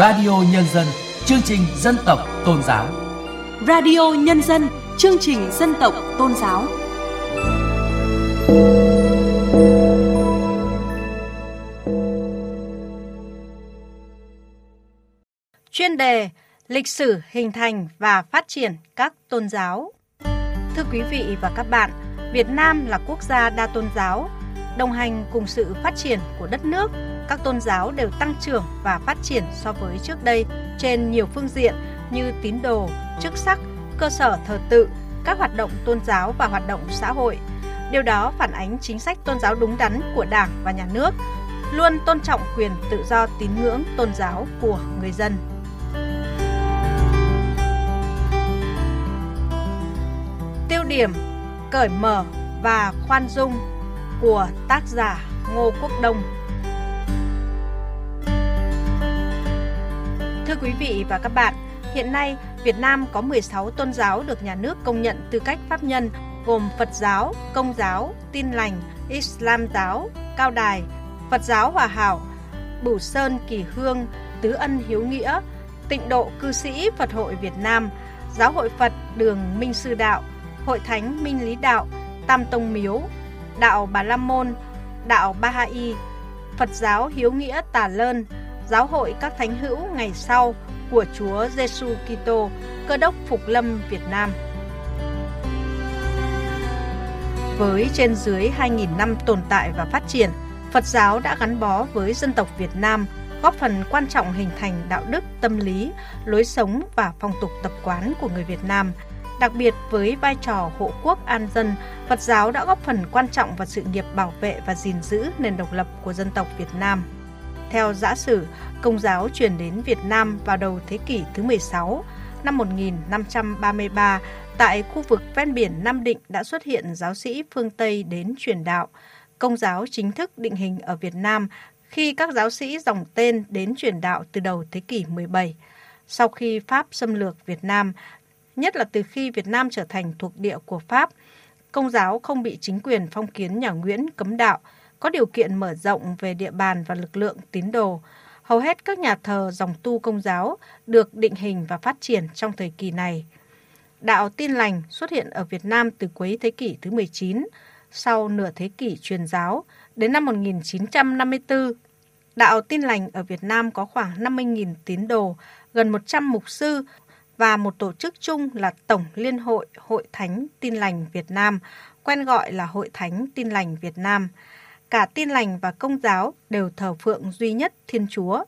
Radio Nhân dân, chương trình dân tộc tôn giáo. Radio Nhân dân, chương trình dân tộc tôn giáo. Chuyên đề Lịch sử hình thành và phát triển các tôn giáo. Thưa quý vị và các bạn, Việt Nam là quốc gia đa tôn giáo. Đồng hành cùng sự phát triển của đất nước, các tôn giáo đều tăng trưởng và phát triển so với trước đây trên nhiều phương diện như tín đồ, chức sắc, cơ sở thờ tự, các hoạt động tôn giáo và hoạt động xã hội. Điều đó phản ánh chính sách tôn giáo đúng đắn của Đảng và Nhà nước, luôn tôn trọng quyền tự do tín ngưỡng tôn giáo của người dân. Tiêu điểm cởi mở và khoan dung của tác giả Ngô Quốc Đông. Quý vị và các bạn, hiện nay Việt Nam có 16 tôn giáo được nhà nước công nhận tư cách pháp nhân gồm Phật giáo, Công giáo, Tin lành, Islam giáo, Cao đài, Phật giáo Hòa hảo, Bửu Sơn Kỳ Hương, Tứ Ân Hiếu Nghĩa, Tịnh độ cư sĩ Phật hội Việt Nam, Giáo hội Phật Đường Minh Sư Đạo, Hội Thánh Minh Lý Đạo, Tam Tông Miếu, Đạo Bà La Môn, Đạo Ba Ha y, Phật giáo Hiếu Nghĩa Tà Lơn, Giáo hội các thánh hữu ngày sau của Chúa Giêsu Kitô, Cơ đốc Phục Lâm Việt Nam. Với trên dưới 2.000 năm tồn tại và phát triển, Phật giáo đã gắn bó với dân tộc Việt Nam, góp phần quan trọng hình thành đạo đức, tâm lý, lối sống và phong tục tập quán của người Việt Nam – Đặc biệt với vai trò hộ quốc an dân, Phật giáo đã góp phần quan trọng vào sự nghiệp bảo vệ và gìn giữ nền độc lập của dân tộc Việt Nam. Theo giả sử, Công giáo truyền đến Việt Nam vào đầu thế kỷ thứ 16, năm 1533, tại khu vực ven biển Nam Định đã xuất hiện giáo sĩ phương Tây đến truyền đạo. Công giáo chính thức định hình ở Việt Nam khi các giáo sĩ dòng tên đến truyền đạo từ đầu thế kỷ 17. Sau khi Pháp xâm lược Việt Nam, nhất là từ khi Việt Nam trở thành thuộc địa của Pháp. Công giáo không bị chính quyền phong kiến nhà Nguyễn cấm đạo, có điều kiện mở rộng về địa bàn và lực lượng tín đồ. Hầu hết các nhà thờ dòng tu công giáo được định hình và phát triển trong thời kỳ này. Đạo tin lành xuất hiện ở Việt Nam từ cuối thế kỷ thứ 19, sau nửa thế kỷ truyền giáo, đến năm 1954. Đạo tin lành ở Việt Nam có khoảng 50.000 tín đồ, gần 100 mục sư và một tổ chức chung là Tổng Liên hội Hội Thánh Tin Lành Việt Nam, quen gọi là Hội Thánh Tin Lành Việt Nam. Cả Tin Lành và Công giáo đều thờ phượng duy nhất Thiên Chúa,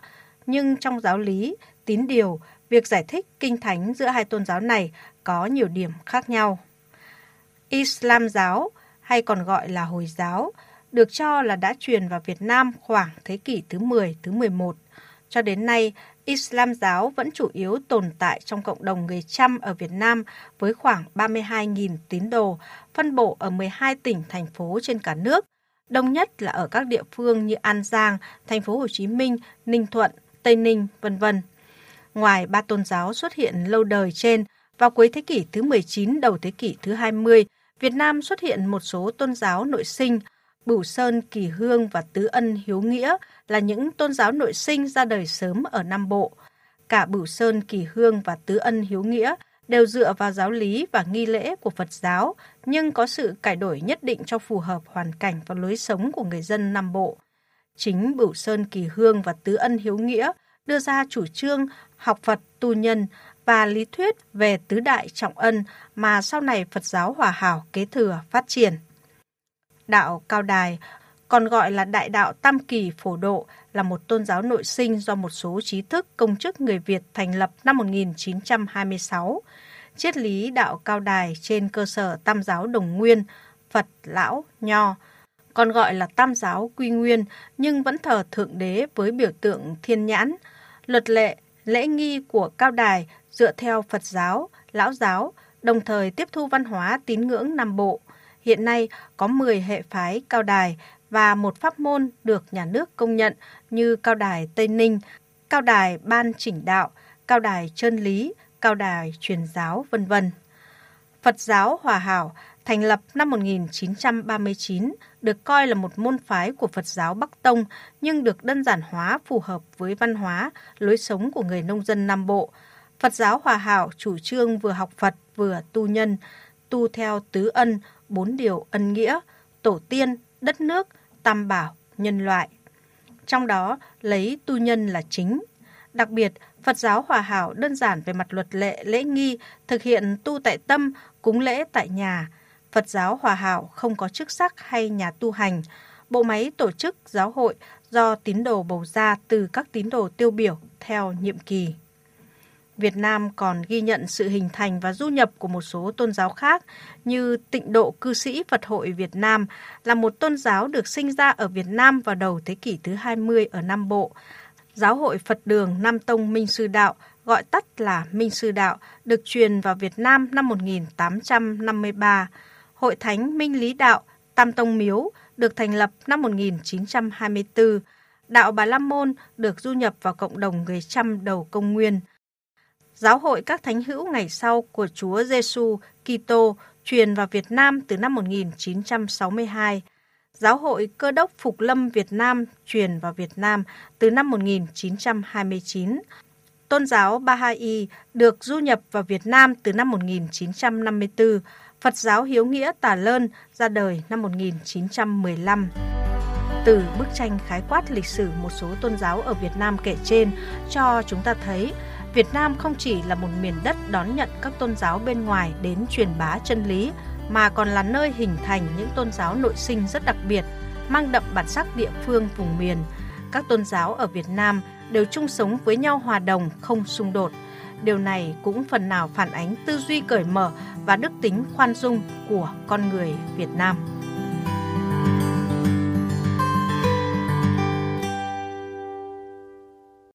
nhưng trong giáo lý, tín điều, việc giải thích kinh thánh giữa hai tôn giáo này có nhiều điểm khác nhau. Islam giáo, hay còn gọi là Hồi giáo, được cho là đã truyền vào Việt Nam khoảng thế kỷ thứ 10, thứ 11. Cho đến nay, Islam giáo vẫn chủ yếu tồn tại trong cộng đồng người Chăm ở Việt Nam với khoảng 32.000 tín đồ, phân bổ ở 12 tỉnh, thành phố trên cả nước, đông nhất là ở các địa phương như An Giang, thành phố Hồ Chí Minh, Ninh Thuận, Tây Ninh, vân vân. Ngoài ba tôn giáo xuất hiện lâu đời trên, vào cuối thế kỷ thứ 19 đầu thế kỷ thứ 20, Việt Nam xuất hiện một số tôn giáo nội sinh, Bửu Sơn, Kỳ Hương và Tứ Ân Hiếu Nghĩa là những tôn giáo nội sinh ra đời sớm ở Nam Bộ. Cả Bửu Sơn, Kỳ Hương và Tứ Ân Hiếu Nghĩa đều dựa vào giáo lý và nghi lễ của Phật giáo, nhưng có sự cải đổi nhất định cho phù hợp hoàn cảnh và lối sống của người dân Nam Bộ. Chính Bửu Sơn Kỳ Hương và Tứ Ân Hiếu Nghĩa đưa ra chủ trương học Phật tu nhân và lý thuyết về tứ đại trọng ân mà sau này Phật giáo hòa hảo kế thừa phát triển. Đạo Cao Đài, còn gọi là Đại đạo Tam Kỳ Phổ Độ, là một tôn giáo nội sinh do một số trí thức công chức người Việt thành lập năm 1926. Triết lý đạo Cao Đài trên cơ sở Tam giáo Đồng Nguyên, Phật, Lão, Nho, còn gọi là Tam giáo Quy Nguyên nhưng vẫn thờ Thượng Đế với biểu tượng thiên nhãn. Luật lệ, lễ nghi của Cao Đài dựa theo Phật giáo, Lão giáo, đồng thời tiếp thu văn hóa tín ngưỡng Nam Bộ – Hiện nay có 10 hệ phái cao đài và một pháp môn được nhà nước công nhận như Cao đài Tây Ninh, Cao đài Ban Chỉnh Đạo, Cao đài Chân Lý, Cao đài Truyền giáo, vân vân. Phật giáo Hòa Hảo thành lập năm 1939, được coi là một môn phái của Phật giáo Bắc Tông nhưng được đơn giản hóa phù hợp với văn hóa, lối sống của người nông dân Nam Bộ. Phật giáo Hòa Hảo chủ trương vừa học Phật vừa tu nhân, tu theo tứ ân, bốn điều ân nghĩa, tổ tiên, đất nước, tam bảo, nhân loại. Trong đó lấy tu nhân là chính. Đặc biệt, Phật giáo Hòa Hảo đơn giản về mặt luật lệ, lễ nghi, thực hiện tu tại tâm, cúng lễ tại nhà. Phật giáo Hòa Hảo không có chức sắc hay nhà tu hành. Bộ máy tổ chức giáo hội do tín đồ bầu ra từ các tín đồ tiêu biểu theo nhiệm kỳ. Việt Nam còn ghi nhận sự hình thành và du nhập của một số tôn giáo khác như Tịnh độ cư sĩ Phật hội Việt Nam là một tôn giáo được sinh ra ở Việt Nam vào đầu thế kỷ thứ 20 ở Nam Bộ. Giáo hội Phật đường Nam Tông Minh Sư Đạo, gọi tắt là Minh Sư Đạo, được truyền vào Việt Nam năm 1853. Hội Thánh Minh Lý Đạo, Tam Tông Miếu, được thành lập năm 1924. Đạo Bà La Môn được du nhập vào cộng đồng người Chăm đầu công nguyên – Giáo hội các thánh hữu ngày sau của Chúa Giêsu Kitô truyền vào Việt Nam từ năm 1962. Giáo hội Cơ đốc Phục Lâm Việt Nam truyền vào Việt Nam từ năm 1929. Tôn giáo Baha'i được du nhập vào Việt Nam từ năm 1954. Phật giáo Hiếu Nghĩa Tà Lơn ra đời năm 1915. Từ bức tranh khái quát lịch sử một số tôn giáo ở Việt Nam kể trên, cho chúng ta thấy Việt Nam không chỉ là một miền đất đón nhận các tôn giáo bên ngoài đến truyền bá chân lý, mà còn là nơi hình thành những tôn giáo nội sinh rất đặc biệt, mang đậm bản sắc địa phương vùng miền. Các tôn giáo ở Việt Nam đều chung sống với nhau hòa đồng, không xung đột. Điều này cũng phần nào phản ánh tư duy cởi mở và đức tính khoan dung của con người Việt Nam.